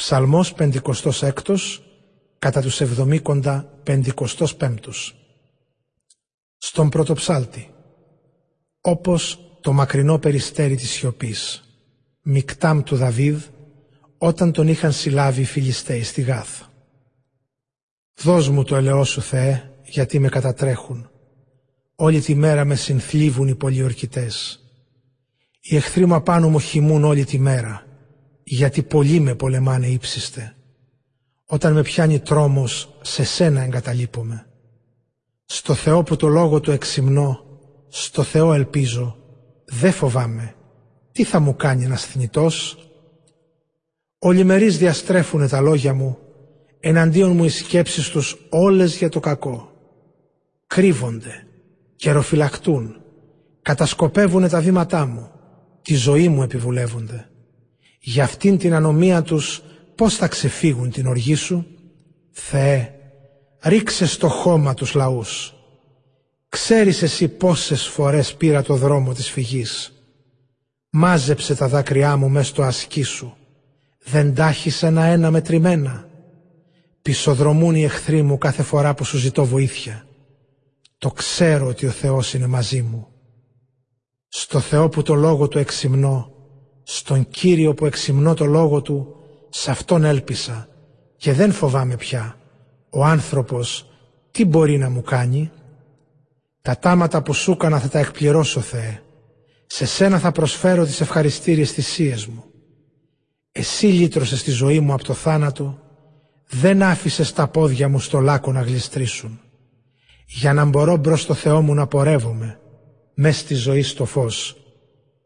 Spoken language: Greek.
Ψαλμός 56 κατά τους εβδομήκοντα πεντηκοστός πέμπτους. Στον πρωτοψάλτη, όπως το μακρινό περιστέρι της σιωπής, μικτάμ του Δαβίδ, όταν τον είχαν συλλάβει οι Φιλιστέοι στη Γάθ. Δώσ' μου το ελαιό σου Θεέ, γιατί με κατατρέχουν. Όλη τη μέρα με συνθλίβουν οι πολιορκητές. Οι εχθροί μου απάνω μου χυμούν όλη τη μέρα γιατί πολλοί με πολεμάνε ύψιστε. Όταν με πιάνει τρόμος, σε σένα εγκαταλείπομαι. Στο Θεό που το λόγο του εξυμνώ, στο Θεό ελπίζω, δεν φοβάμαι. Τι θα μου κάνει ένας θνητός; Ολιμερείς διαστρέφουνε τα λόγια μου, εναντίον μου οι σκέψεις τους όλες για το κακό. Κρύβονται, καιροφυλακτούν, κατασκοπεύουνε τα βήματά μου, τη ζωή μου επιβουλεύονται για αυτήν την ανομία τους πώς θα ξεφύγουν την οργή σου; Θεέ, ρίξε στο χώμα τους λαούς. Ξέρεις εσύ πόσες φορές πήρα το δρόμο της φυγής. Μάζεψε τα δάκρυά μου μες στο ασκή σου. Δεν τάχεις ένα-ένα μετρημένα. Πισοδρομούν οι εχθροί μου κάθε φορά που σου ζητώ βοήθεια. Το ξέρω ότι ο Θεός είναι μαζί μου. Στο Θεό που το λόγο του εξυμνώ στον Κύριο που εξυμνώ το λόγο Του, σε Αυτόν έλπισα και δεν φοβάμαι πια. Ο άνθρωπος τι μπορεί να μου κάνει; Τα τάματα που σου έκανα θα τα εκπληρώσω Θεέ. Σε σένα θα προσφέρω τις ευχαριστήριες θυσίες μου. Εσύ λύτρωσες τη ζωή μου από το θάνατο, δεν άφησες τα πόδια μου στο λάκκο να γλιστρήσουν. Για να μπορώ μπρος στο Θεό μου να πορεύομαι, μες στη ζωή στο φως,